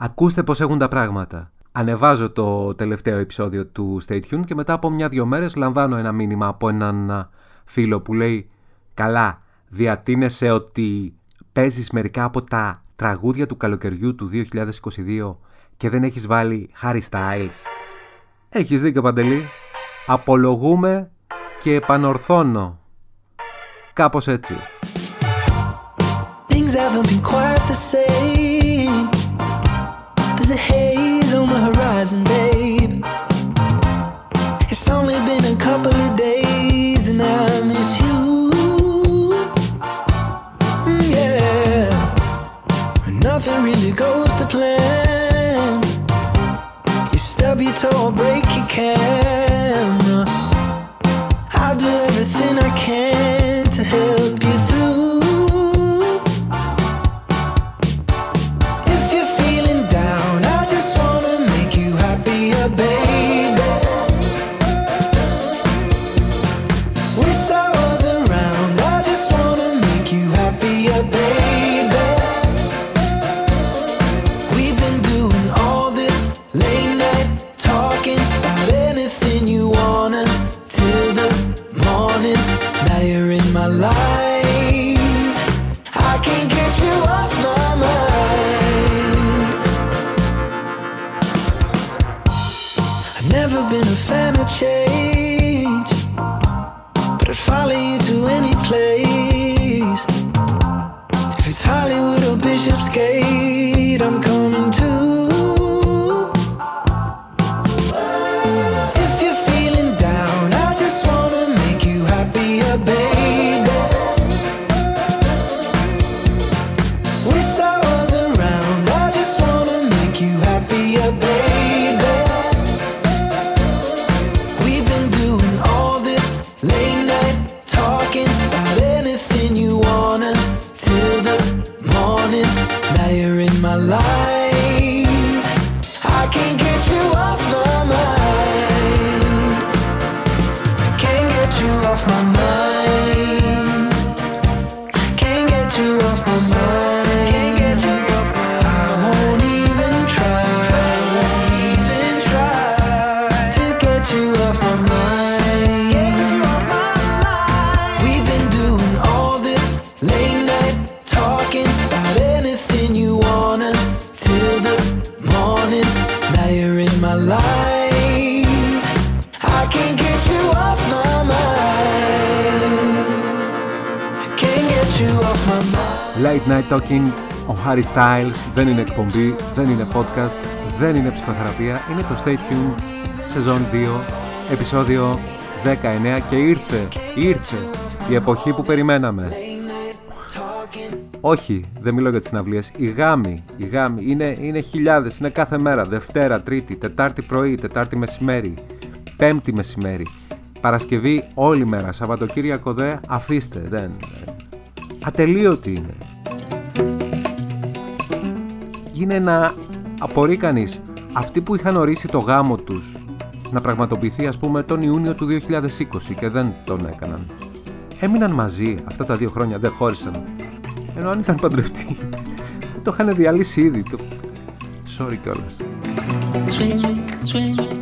Ακούστε πώς έχουν τα πράγματα. Ανεβάζω το τελευταίο επεισόδιο του Stay Tuned και μετά από μια-δυο μέρες λαμβάνω ένα μήνυμα από έναν φίλο που λέει «Καλά, διατείνεσαι ότι παίζεις μερικά από τα τραγούδια του καλοκαιριού του 2022 και δεν έχεις βάλει Harry Styles». Έχεις δίκιο Παντελή. Απολογούμε και επανορθώνω. Κάπως έτσι. Things haven't been quite the same. Horizon, babe. It's only been a couple of days and I miss you. Mm, yeah. Nothing really goes to plan. You stub your toe or break your can. Hey. Harry Styles δεν είναι εκπομπή, δεν είναι podcast, δεν είναι ψυχοθεραπεία, είναι το Stay Tuned, σεζόν 2, επεισόδιο 19 και ήρθε, ήρθε η εποχή που περιμέναμε. Όχι, δεν μιλώ για τις συναυλίες. Οι γάμοι, οι γάμοι είναι, είναι χιλιάδες, είναι κάθε μέρα. Δευτέρα, Τρίτη, Τετάρτη πρωί, Τετάρτη μεσημέρι, Πέμπτη μεσημέρι. Παρασκευή όλη μέρα, Σαββατοκύριακο δε αφήστε, δεν. Ατελείωτη είναι. Είναι να απορεί κανείς αυτοί που είχαν ορίσει το γάμο τους να πραγματοποιηθεί ας πούμε τον Ιούνιο του 2020 και δεν τον έκαναν. Έμειναν μαζί αυτά τα δύο χρόνια, δεν χώρισαν. Ενώ αν είχαν παντρευτεί, το είχαν διαλύσει ήδη. Το... Sorry κιόλας. Swing, swing.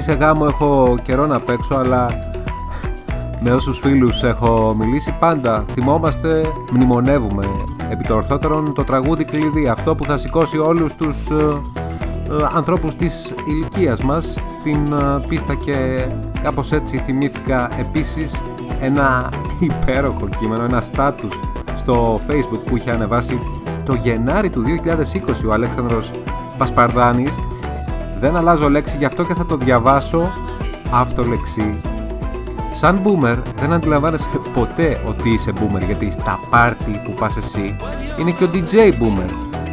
Σε γάμο έχω καιρό να παίξω αλλά με όσους φίλους έχω μιλήσει πάντα θυμόμαστε, μνημονεύουμε. Επί το ορθότερον το τραγούδι κλειδί αυτό που θα σηκώσει όλους τους ε, ε, ανθρώπους της ηλικίας μας στην ε, πίστα και κάπως έτσι θυμήθηκα επίσης ένα υπέροχο κείμενο, ένα στάτους στο facebook που είχε ανεβάσει το Γενάρη του 2020 ο Αλέξανδρος Πασπαρδάνης δεν αλλάζω λέξη, γι' αυτό και θα το διαβάσω αυτολεξί. Σαν boomer δεν αντιλαμβάνεσαι ποτέ ότι είσαι boomer γιατί στα πάρτι που πας εσύ είναι και ο DJ boomer.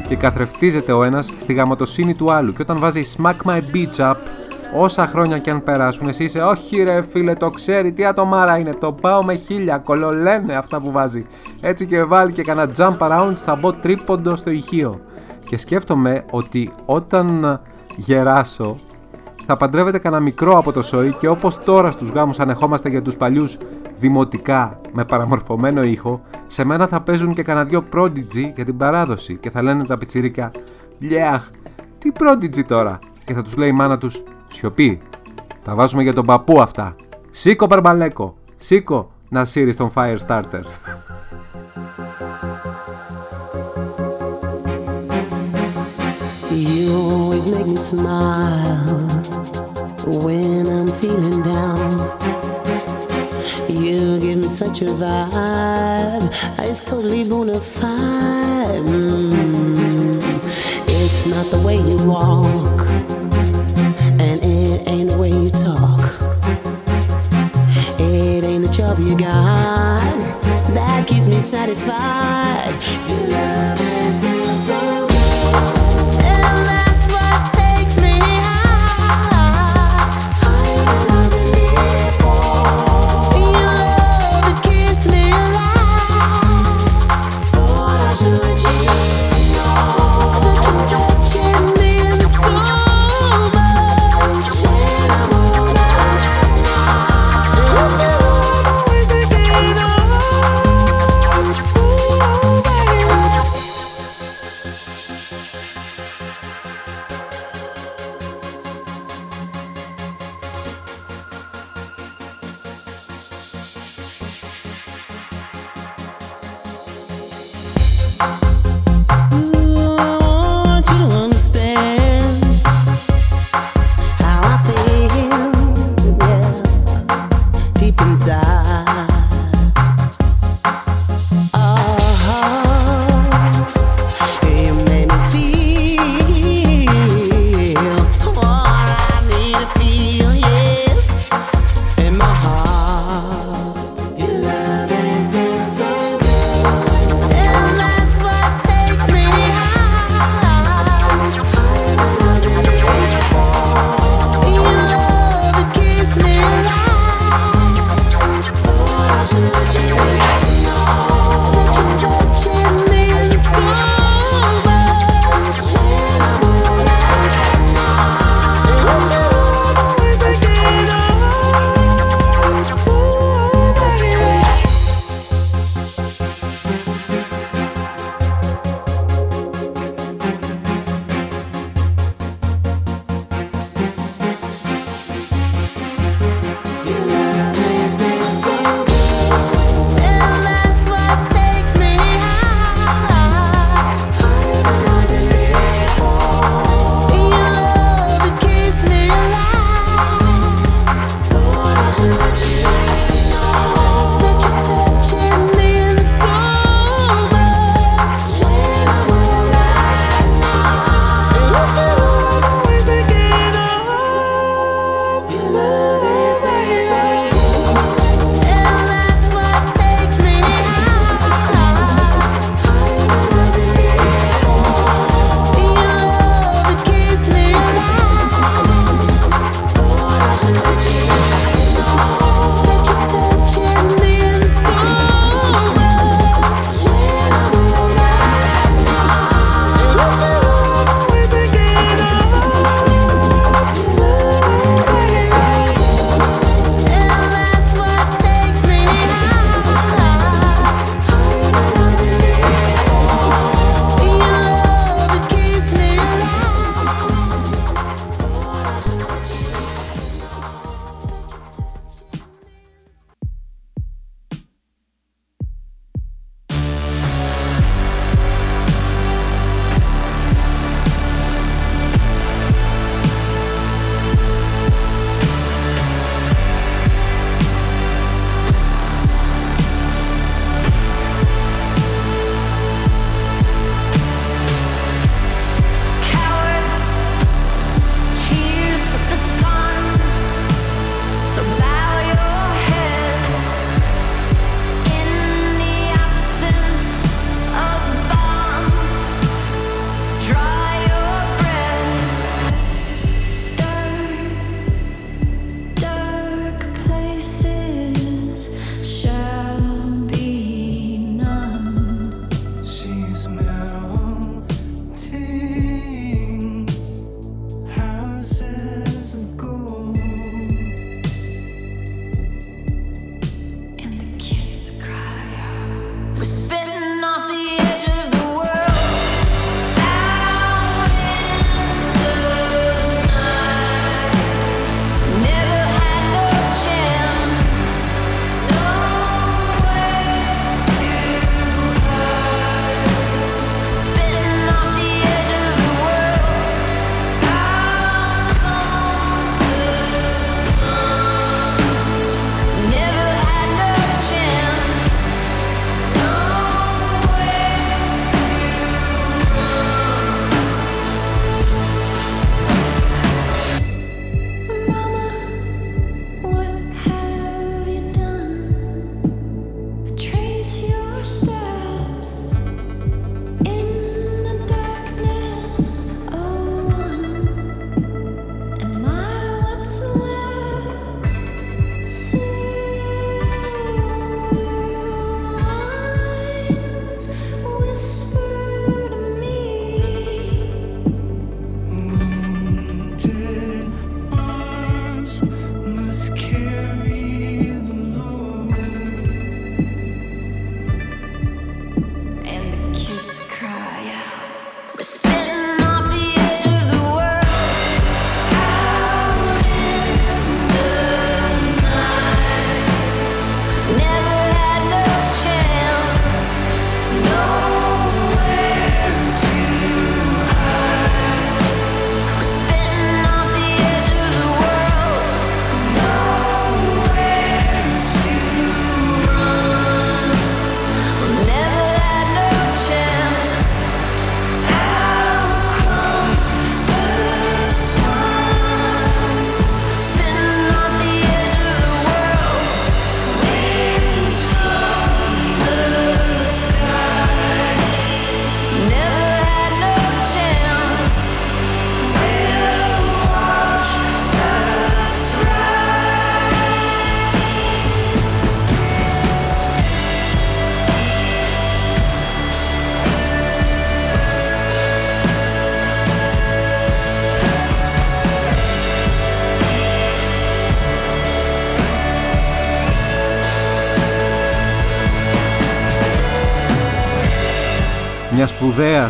Και καθρεφτίζεται ο ένας στη γαματοσύνη του άλλου. Και όταν βάζει smack my beach up όσα χρόνια και αν περάσουν εσύ είσαι όχι ρε φίλε το ξέρει τι ατομάρα είναι το πάω με χίλια κολολένε αυτά που βάζει έτσι και βάλει και κανένα jump around θα μπω τρίποντο στο ηχείο. Και σκέφτομαι ότι όταν γεράσω, θα παντρεύεται κανένα μικρό από το σόι και όπως τώρα στους γάμους ανεχόμαστε για τους παλιούς δημοτικά με παραμορφωμένο ήχο, σε μένα θα παίζουν και κανένα δυο prodigy για την παράδοση και θα λένε τα πιτσιρίκα «Λιάχ, τι prodigy τώρα» και θα τους λέει η μάνα τους «Σιωπή, τα βάζουμε για τον παππού αυτά. Σήκω μπαρμπαλέκο, σήκω να σύρεις τον Firestarter». Always make me smile when I'm feeling down. You give me such a vibe, it's totally bona fide. Mm. It's not the way you walk, and it ain't the way you talk. It ain't the job you got that keeps me satisfied. You love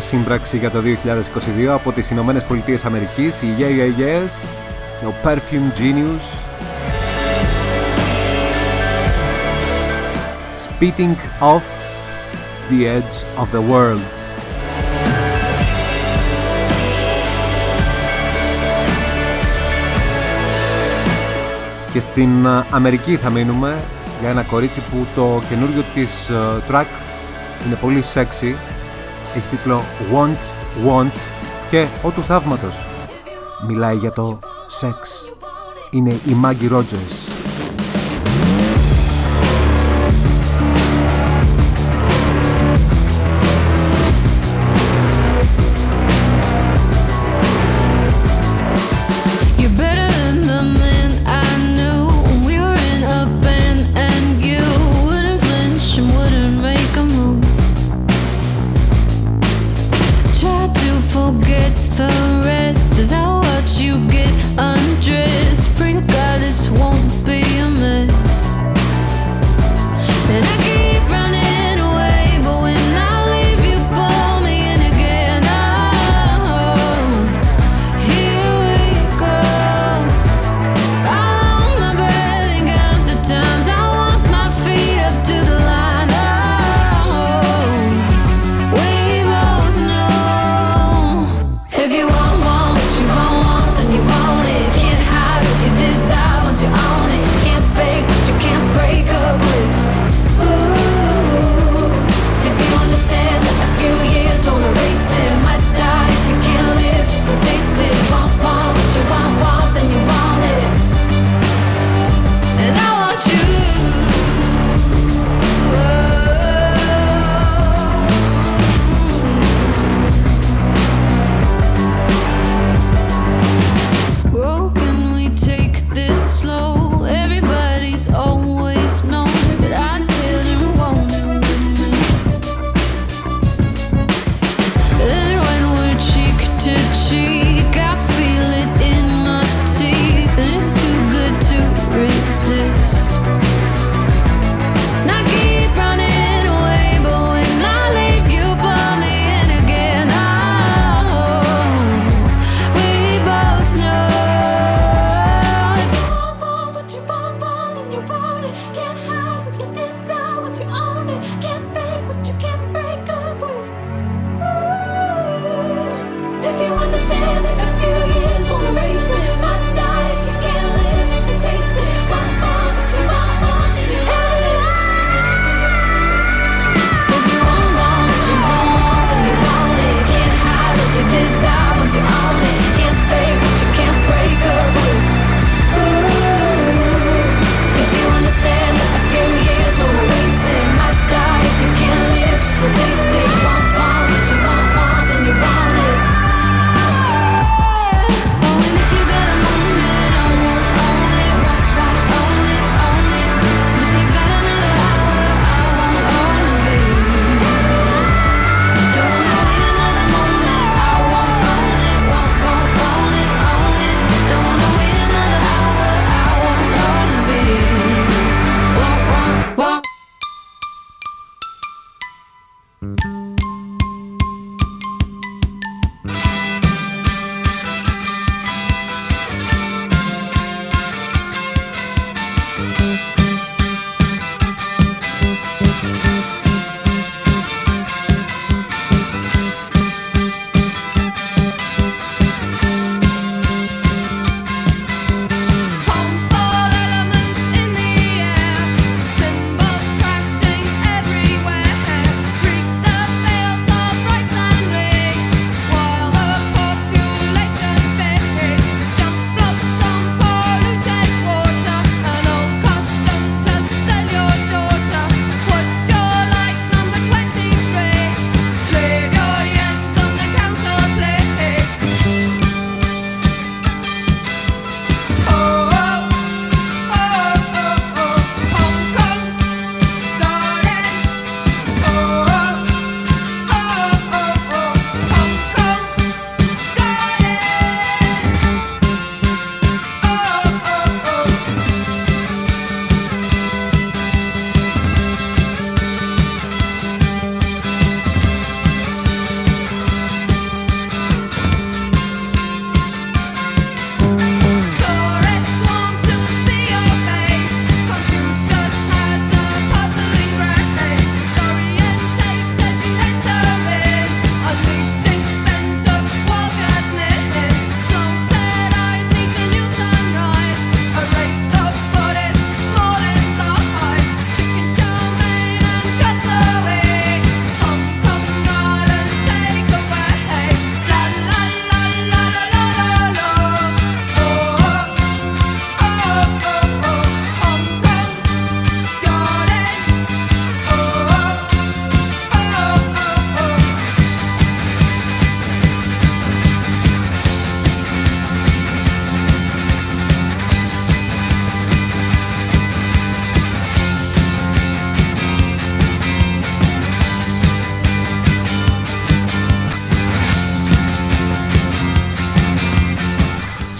σπουδαία σύμπραξη για το 2022 από τις Ηνωμένες Πολιτείες Αμερικής, η Yeah Yeah Yes και ο Perfume Genius. Spitting off the edge of the world. Και στην Αμερική θα μείνουμε για ένα κορίτσι που το καινούριο της track είναι πολύ sexy έχει τίτλο Want, Want και «Ο του θαύματος». Μιλάει για το σεξ. Είναι η Maggie Rogers.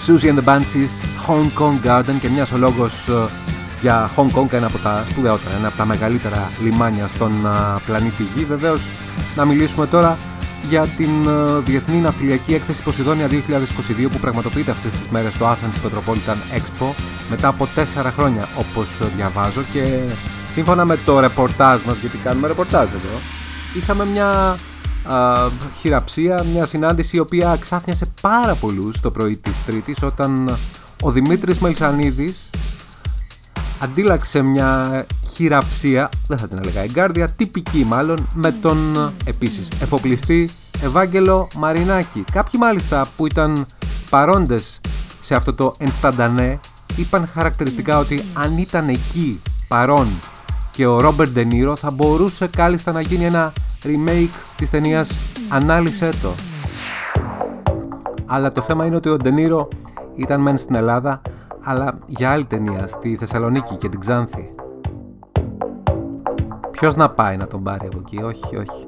Susie and the Banshees, Hong Kong Garden και μιας ο λόγος ε, για Hong Kong, ένα από τα σπουδαιότερα, ένα από τα μεγαλύτερα λιμάνια στον πλανήτη Γη. Βεβαίως, να μιλήσουμε τώρα για την Διεθνή Ναυτιλιακή Έκθεση Ποσειδόνια 2022 που πραγματοποιείται αυτές τις μέρες στο Athens Metropolitan Expo μετά από τέσσερα χρόνια όπως διαβάζω και σύμφωνα με το ρεπορτάζ μας, γιατί κάνουμε ρεπορτάζ εδώ, είχαμε μια α, χειραψία, μια συνάντηση η οποία ξάφνιασε πάρα πολλούς το πρωί της Τρίτης όταν ο Δημήτρης Μελσανίδης αντίλαξε μια χειραψία, δεν θα την έλεγα εγκάρδια, τυπική μάλλον, με τον επίσης εφοπλιστή Ευάγγελο Μαρινάκη. Κάποιοι μάλιστα που ήταν παρόντες σε αυτό το ενσταντανέ είπαν χαρακτηριστικά ότι αν ήταν εκεί παρόν και ο Ρόμπερ Ντενίρο θα μπορούσε κάλλιστα να γίνει ένα remake της ταινίας «Ανάλυσε το». Αλλά το θέμα είναι ότι ο Ντενίρο ήταν μεν στην Ελλάδα αλλά για άλλη ταινία στη Θεσσαλονίκη και την Ξάνθη. Ποιος να πάει να τον πάρει από εκεί, όχι, όχι.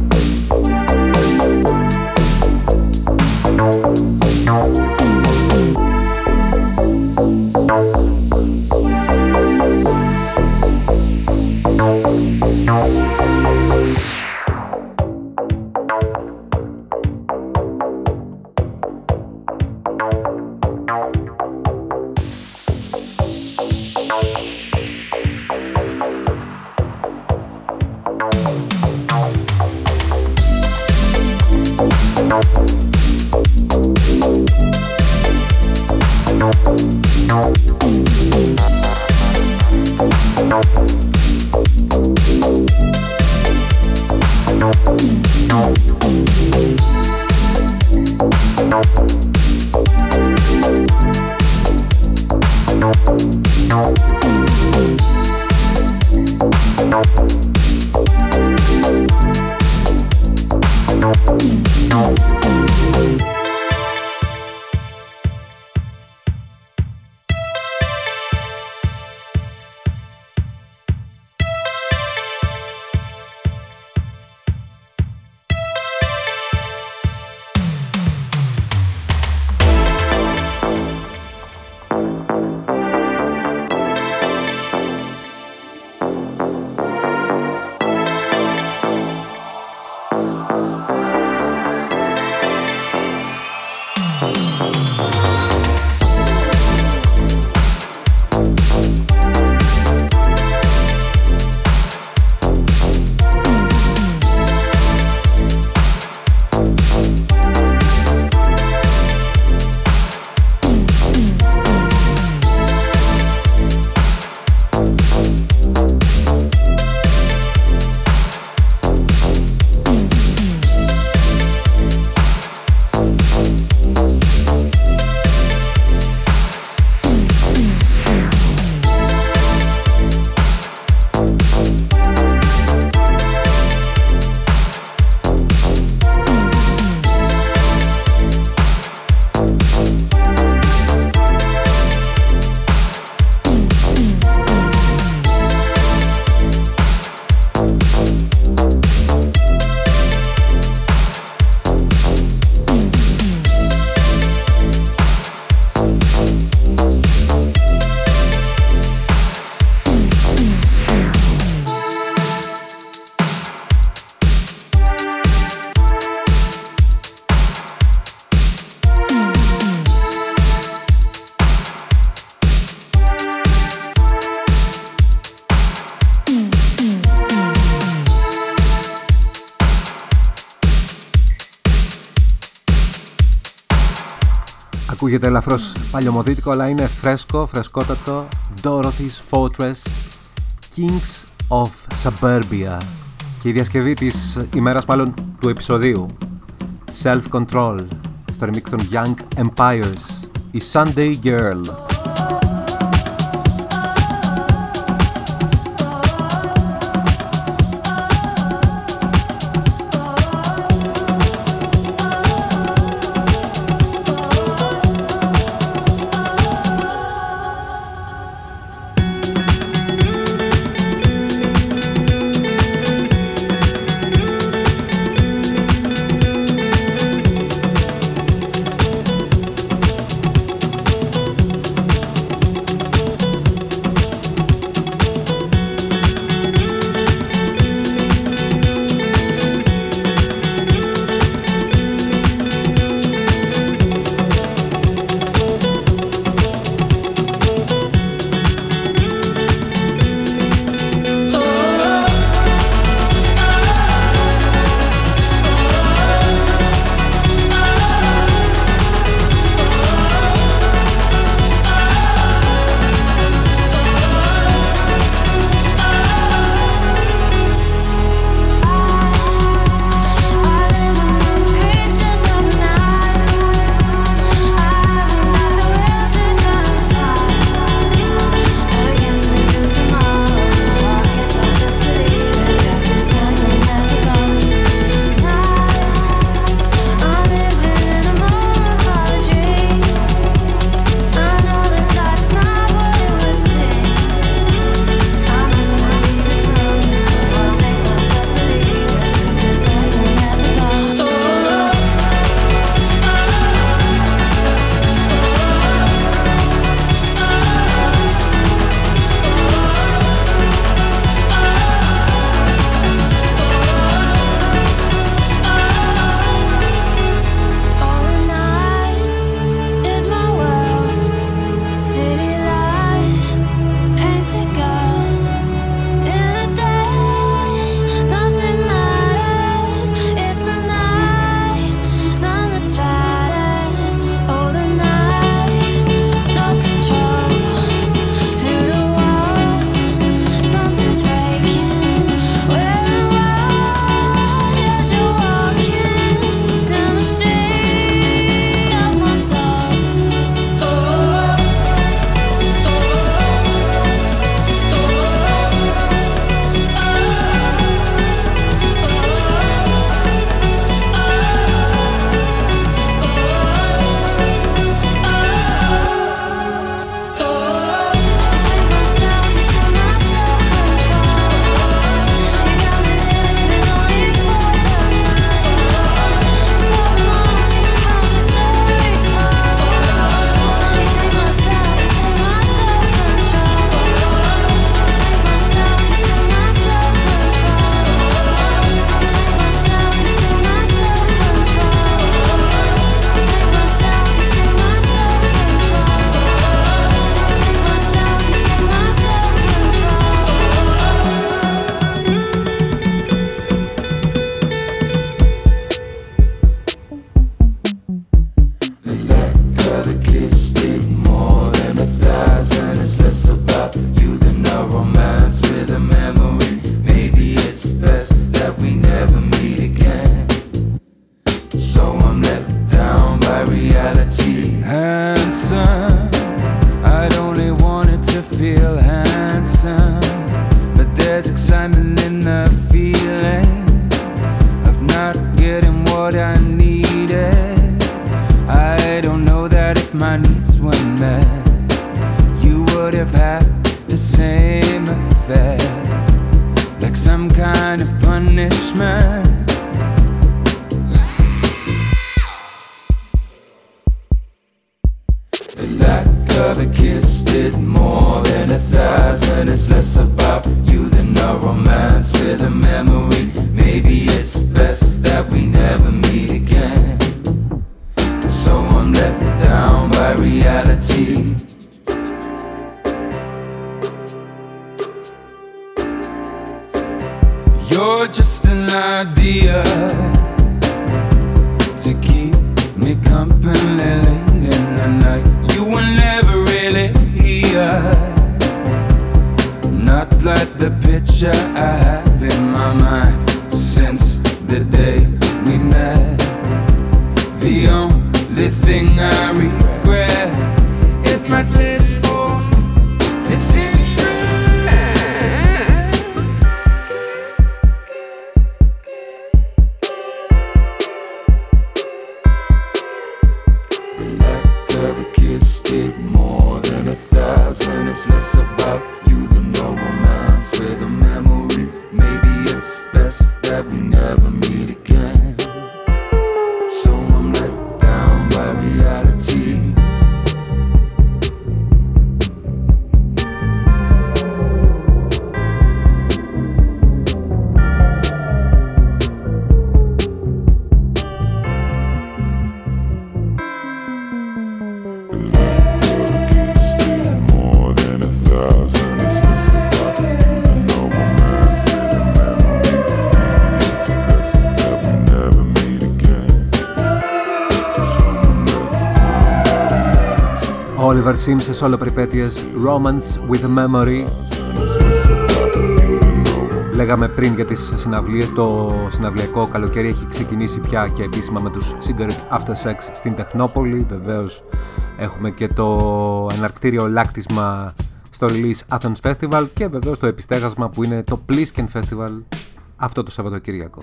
Ακούγεται ελαφρώς παλιωμοδίτικο αλλά είναι φρέσκο, φρεσκότατο. Dorothy's Fortress Kings of Suburbia. Και η διασκευή της ημέρας μάλλον του επεισοδίου Self Control στο remix των Young Empires η Sunday Girl it's less about Sims σε όλο περιπέτειες Romance with Memory Λέγαμε πριν για τις συναυλίες, το συναυλιακό καλοκαίρι έχει ξεκινήσει πια και επίσημα με τους Cigarettes After Sex στην Τεχνόπολη. Βεβαίως έχουμε και το εναρκτήριο λάκτισμα στο Release Athens Festival και βεβαίως το επιστέγασμα που είναι το Plisken Festival αυτό το Σαββατοκύριακο.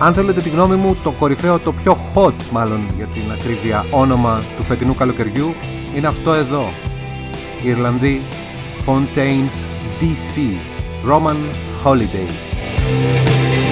Αν θέλετε τη γνώμη μου, το κορυφαίο, το πιο hot μάλλον για την ακρίβεια όνομα του φετινού καλοκαιριού είναι αυτό εδώ. Ιρλανδοί Fontaines DC Roman Holiday.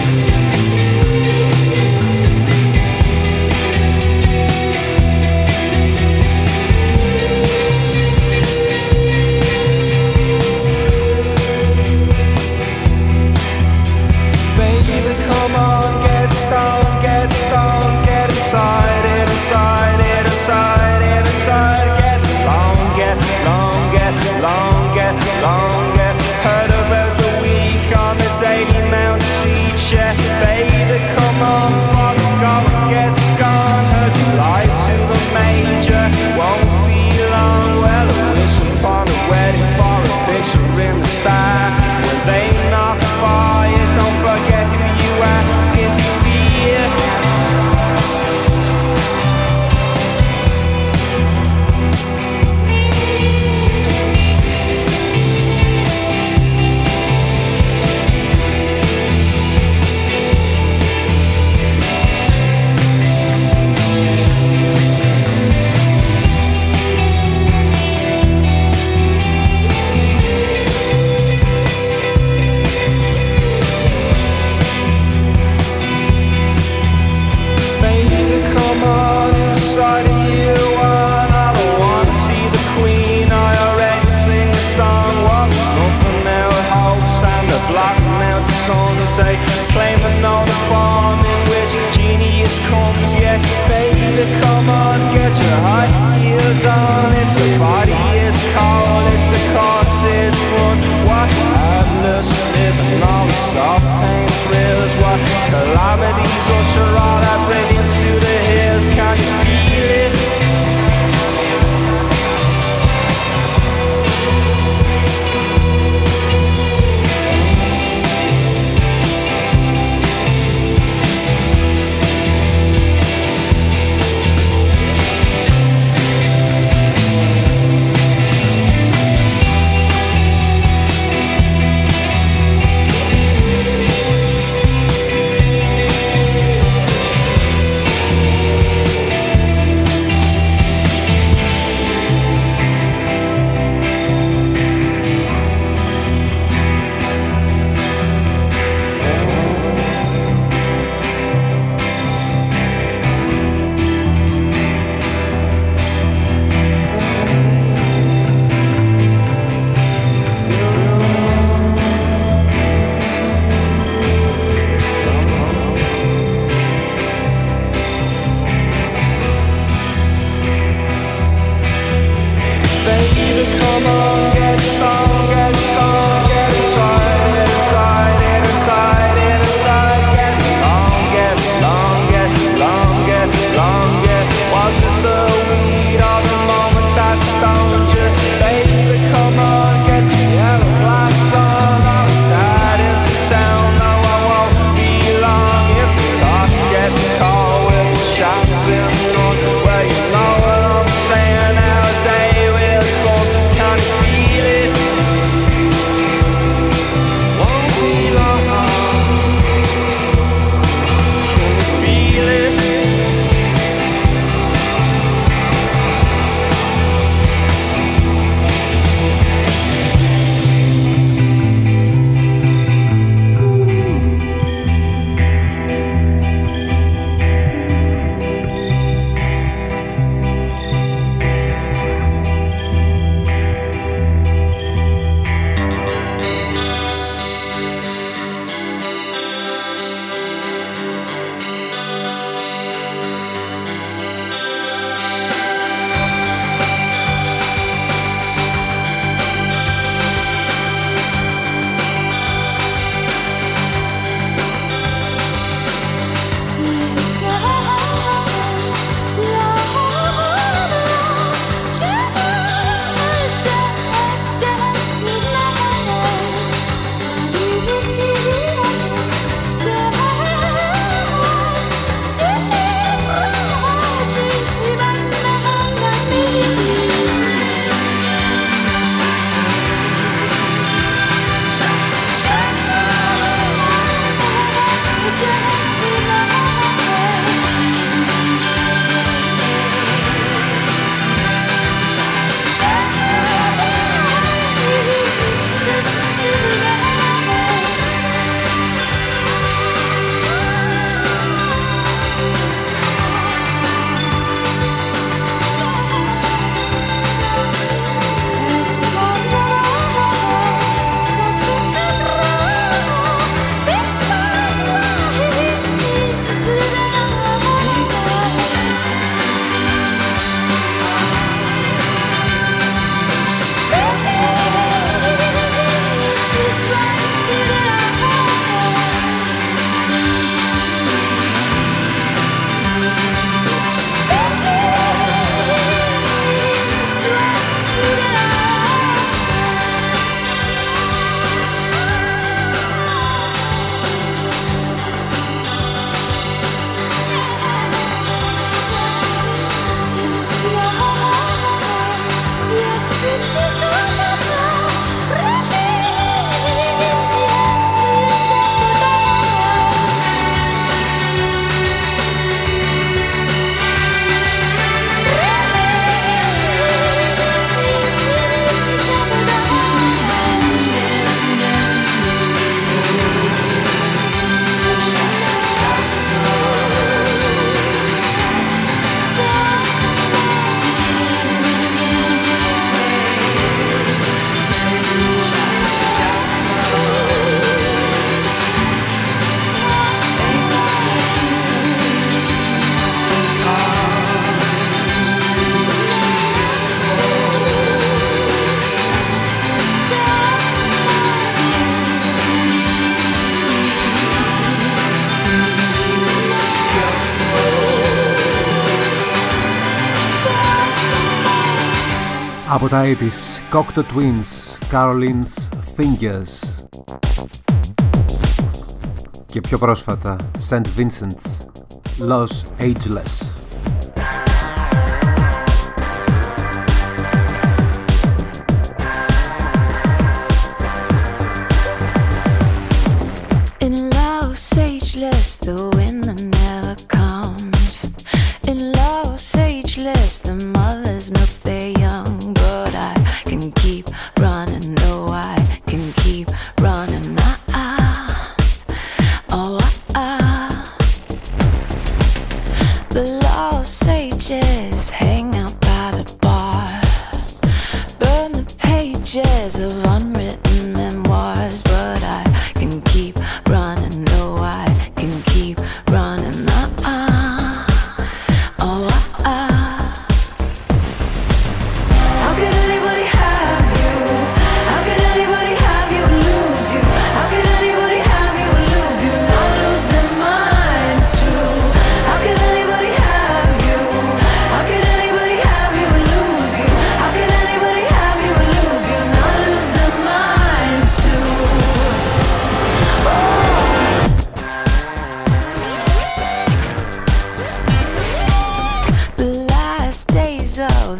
Από τα 80's, Cocteau Twins, Caroline's Fingers και πιο πρόσφατα St. Vincent, Los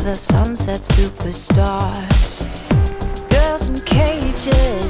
the sunset superstars. Girls in cages.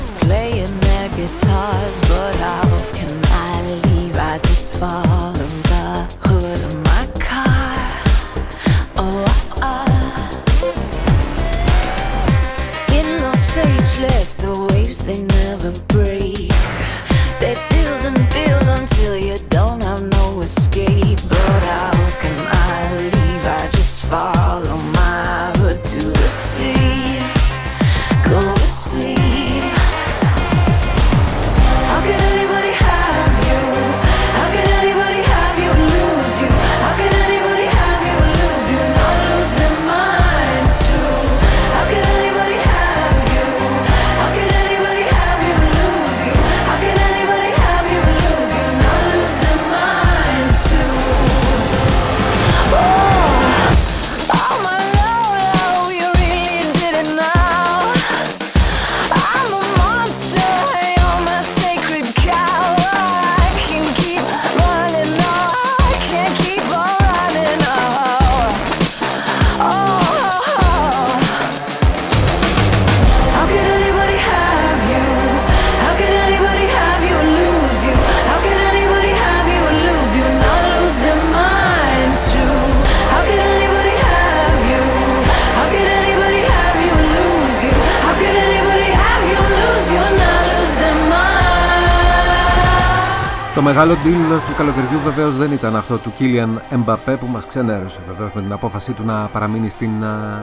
Deal του καλοκαιριού βεβαίως δεν ήταν αυτό του Κίλιαν Εμπαπέ που μας ξενέρωσε βεβαίως με την απόφασή του να παραμείνει στην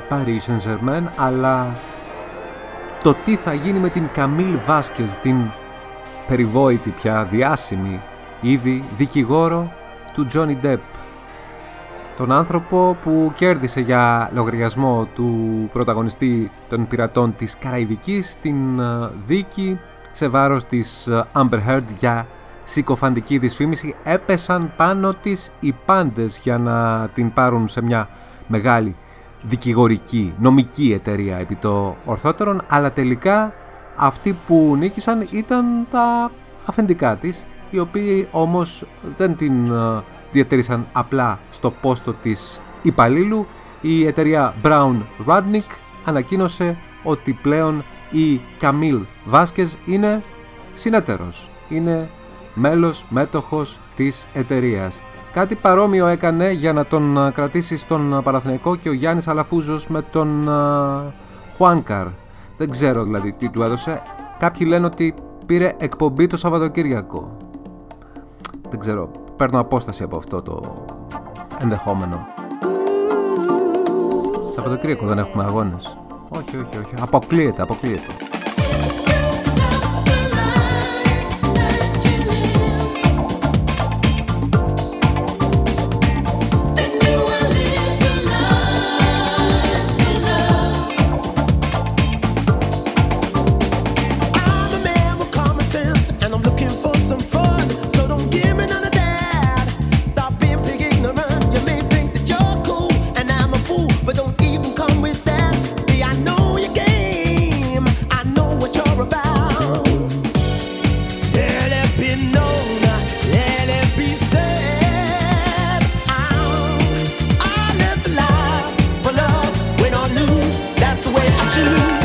Paris Saint-Germain αλλά το τι θα γίνει με την Καμίλ Βάσκες την περιβόητη πια διάσημη ήδη δικηγόρο του Johnny Depp. Τον άνθρωπο που κέρδισε για λογαριασμό του πρωταγωνιστή των πειρατών της Καραϊβικής την δίκη σε βάρος της Amber Heard για συκοφαντική δυσφήμιση έπεσαν πάνω της οι πάντες για να την πάρουν σε μια μεγάλη δικηγορική, νομική εταιρεία επί το ορθότερον αλλά τελικά αυτοί που νίκησαν ήταν τα αφεντικά της οι οποίοι όμως δεν την ε, διατήρησαν απλά στο πόστο της υπαλλήλου. Η εταιρεία Brown Rudnick ανακοίνωσε ότι πλέον η Καμίλ Βάσκες είναι συνέτερος είναι μέλος, μέτοχος της εταιρείας. Κάτι παρόμοιο έκανε για να τον κρατήσει στον Παραθυναϊκό και ο Γιάννης Αλαφούζος με τον Χουάνκαρ. Δεν ξέρω δηλαδή τι του έδωσε. Κάποιοι λένε ότι πήρε εκπομπή το Σαββατοκύριακο. Δεν ξέρω, παίρνω απόσταση από αυτό το ενδεχόμενο. Σαββατοκύριακο δεν έχουμε αγώνες. Όχι, όχι, όχι. Αποκλείεται, αποκλείεται. you.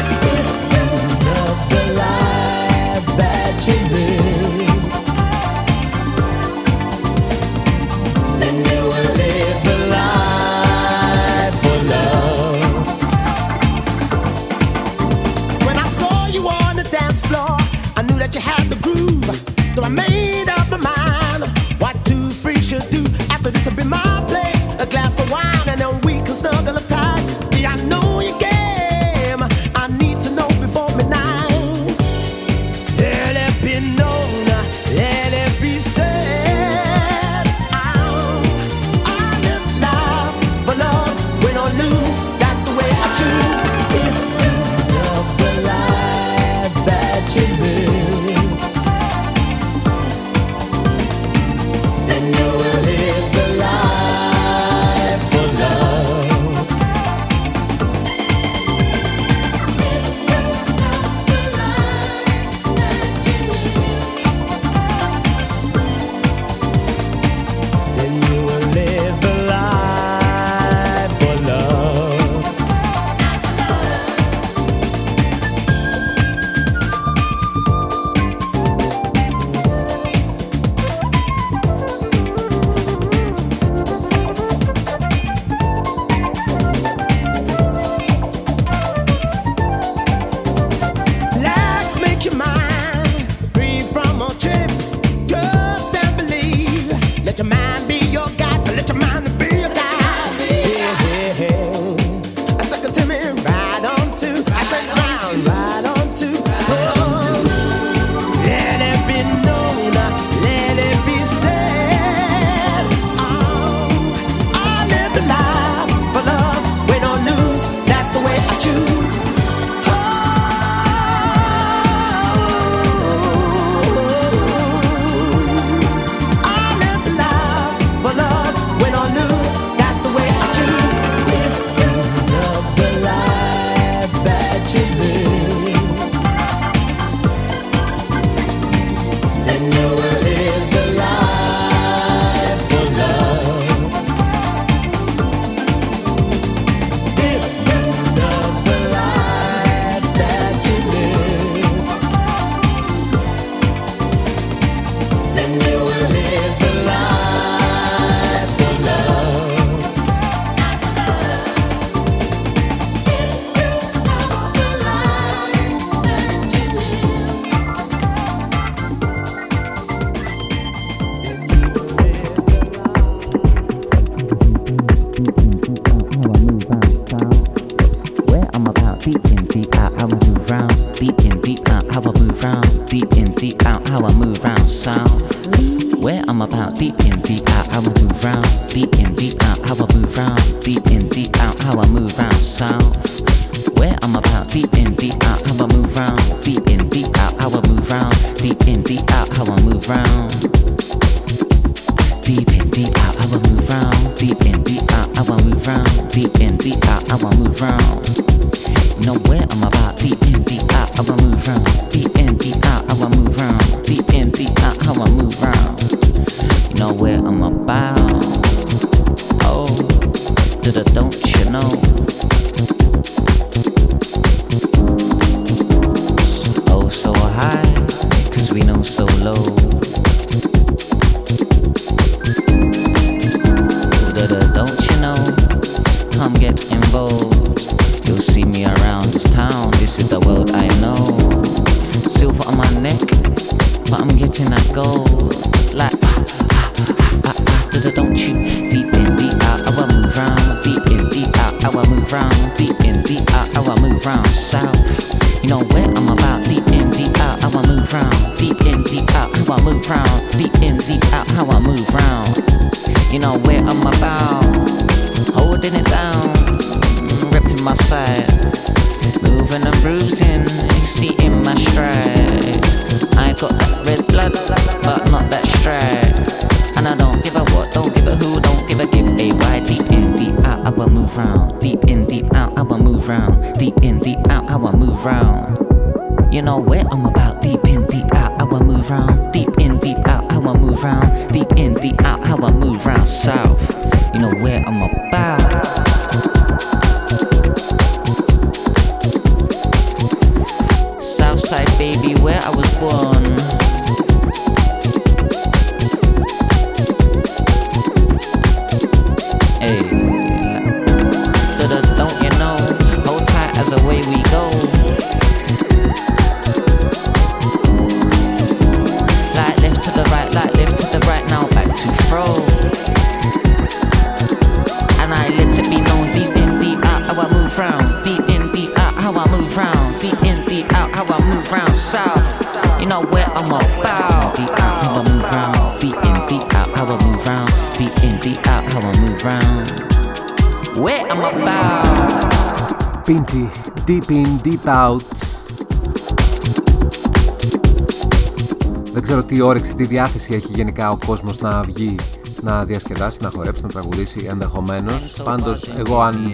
Δεν ξέρω τι όρεξη, τι διάθεση έχει γενικά ο κόσμος να βγει, να διασκεδάσει, να χορέψει, να τραγουδήσει ενδεχομένως. Πάντως, εγώ αν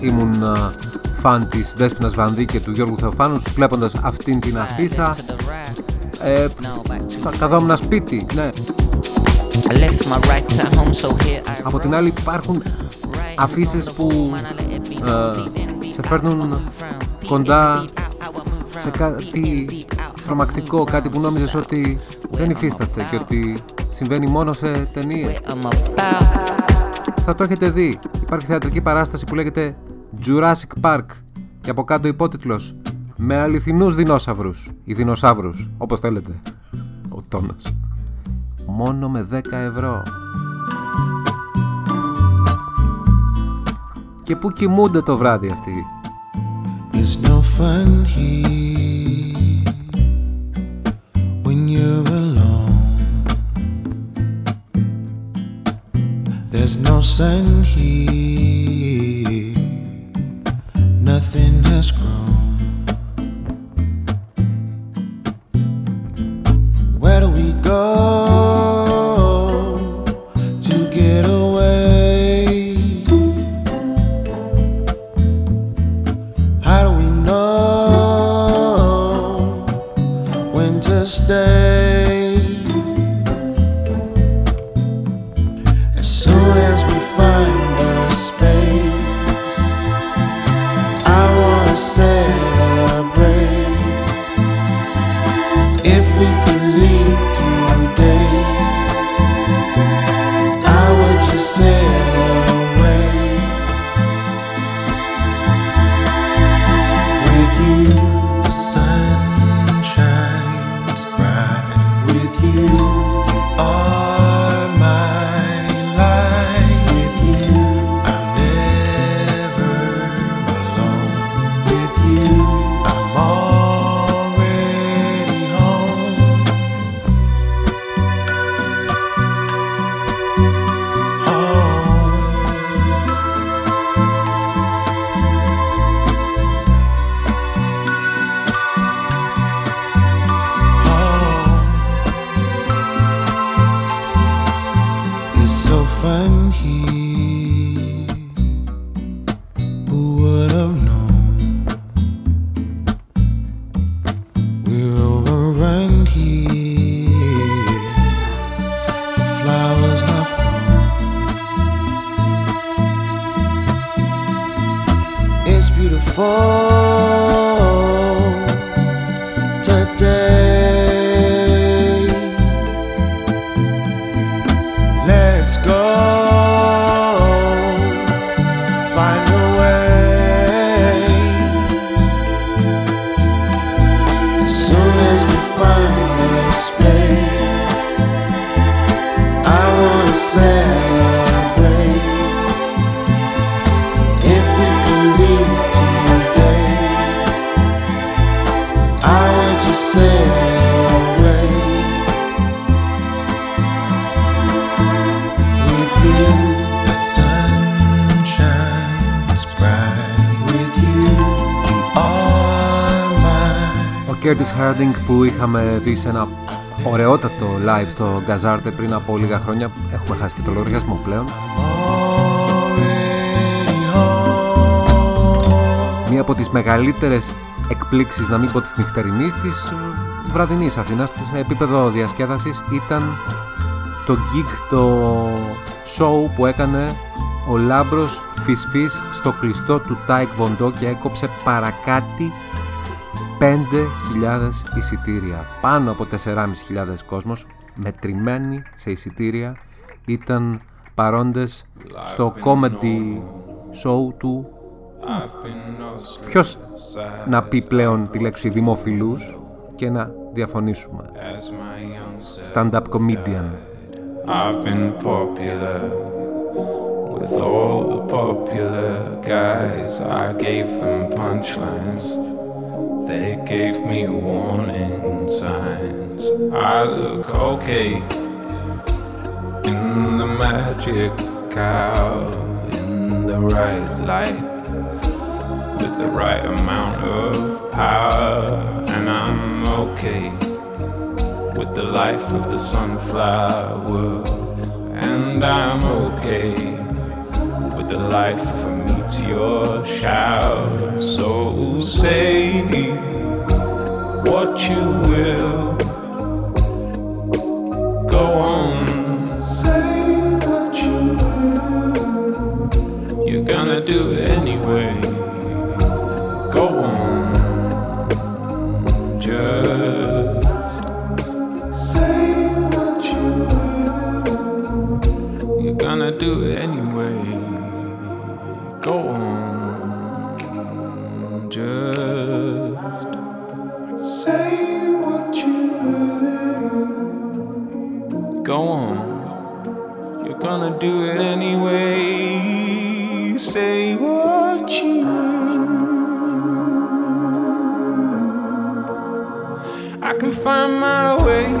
ήμουν α, φαν της Δέσποινας Βανδύ και του Γιώργου Θεοφάνου, βλέποντας αυτήν την αφίσα, ε, θα καθόμουν σπίτι, ναι. I left my right at home, so here I Από την άλλη υπάρχουν αφήσει που ε, σε φέρνουν κοντά σε κάτι τρομακτικό, κάτι που νόμιζες ότι δεν υφίσταται και ότι συμβαίνει μόνο σε ταινίε. I'm about. Θα το έχετε δει. Υπάρχει θεατρική παράσταση που λέγεται Jurassic Park και από κάτω υπότιτλος με αληθινούς δεινόσαυρους ή δεινοσαύρους, όπως θέλετε. Ο τόνος. Μόνο με 10 ευρώ. Και πού κοιμούνται το βράδυ αυτοί; It's no fun here There's no sun here, mine. Ο Curtis Harding που είχαμε δει σε ένα ωραιότατο live στο Gazarte πριν από λίγα χρόνια. Έχουμε χάσει και το λογαριασμό πλέον. Already home. Μία από τις μεγαλύτερες εκπλήξεις, να μην πω της νυχτερινής, της ε, βραδινής Αθήνας, σε επίπεδο διασκέδασης, ήταν το gig, το show που έκανε ο Λάμπρος Φισφής στο κλειστό του Τάε Κβον Ντο και έκοψε παρακάτι 5.000 εισιτήρια. Πάνω από 4.500 κόσμος μετρημένοι σε εισιτήρια ήταν παρόντες στο comedy show του Ποιος να πει πλέον τη λέξη δημοφιλούς και να διαφωνήσουμε. Stand-up comedian. I've been popular with all the popular guys. I gave them punchlines. They gave me warning signs. I look okay in the magic cow, in the right light, with the right amount of power, and I'm okay with the life of the sunflower, and I'm okay with the life of a meteor shower. So say what you will. Go on, say what you will. You're gonna do it anyway. Go on, just say what you will. You're gonna do it anyway. Go on, just say what you will. Go on, you're gonna do it anyway. Say what you. I can find my way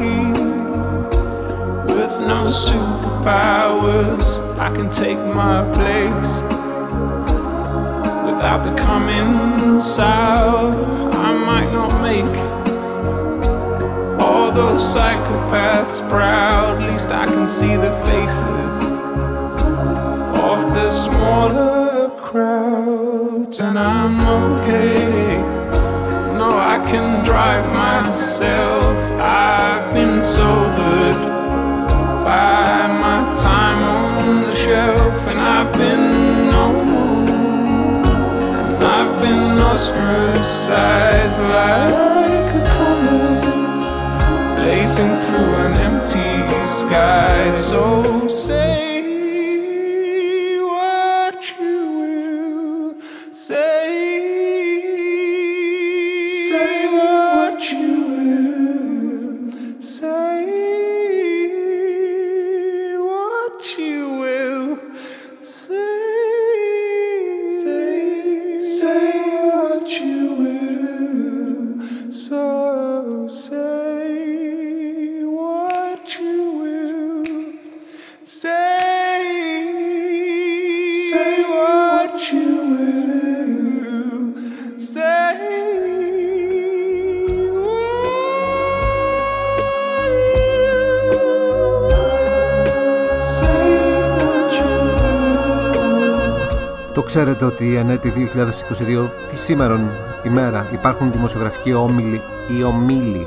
with no superpowers. I can take my place without becoming sour. I might not make all those psychopaths proud. At least I can see the faces of the smaller crowds, and I'm okay. No, I can drive myself. I've been sobered by my time on the shelf, and I've been been ostracized like a comet, blazing through an empty sky. So say ξέρετε ότι εν έτη 2022 τη σήμερον ημέρα υπάρχουν δημοσιογραφικοί όμιλοι ή ομίλοι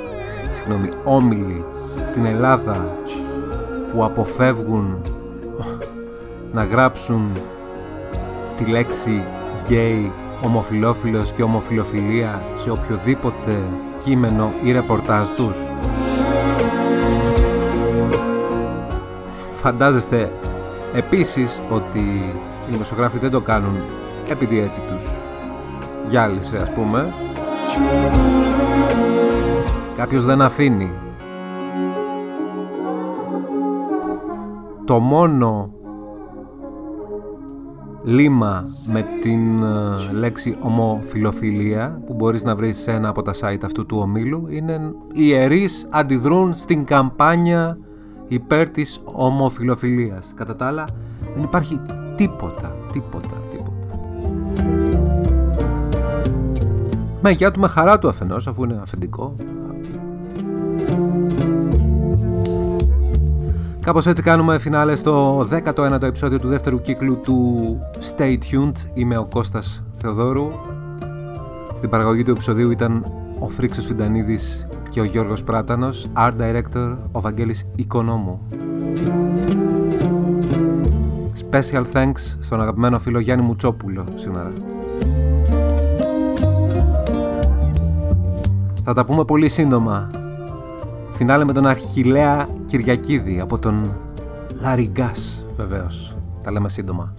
συγγνώμη, όμιλοι στην Ελλάδα που αποφεύγουν να γράψουν τη λέξη γκέι, ομοφιλόφιλος και ομοφιλοφιλία σε οποιοδήποτε κείμενο ή ρεπορτάζ τους. Φαντάζεστε επίσης ότι οι δημοσιογράφοι δεν το κάνουν επειδή έτσι τους γυάλισε ας πούμε. Κάποιος δεν αφήνει. Το μόνο λίμα με την ε, λέξη ομοφιλοφιλία που μπορείς να βρεις σε ένα από τα site αυτού του ομίλου είναι οι ιερείς αντιδρούν στην καμπάνια υπέρ της ομοφιλοφιλίας. Κατά τα άλλα δεν υπάρχει τίποτα, τίποτα, τίποτα. Με γεια του με χαρά του αφενός αφού είναι αφεντικό. Κάπως έτσι κάνουμε φινάλε στο 19ο επεισόδιο του δεύτερου κύκλου του Stay Tuned. Είμαι ο Κώστας Θεοδόρου. Στην παραγωγή του επεισοδίου ήταν ο Φρίξος Φιντανίδης και ο Γιώργος Πράτανος, Art Director ο Βαγγέλης Οικονόμου. Special thanks στον αγαπημένο φίλο Γιάννη Μουτσόπουλο σήμερα. Θα τα πούμε πολύ σύντομα. Φινάλε με τον Αρχιλέα Κυριακίδη από τον Λάρι Γκάς, βεβαίως. Τα λέμε σύντομα.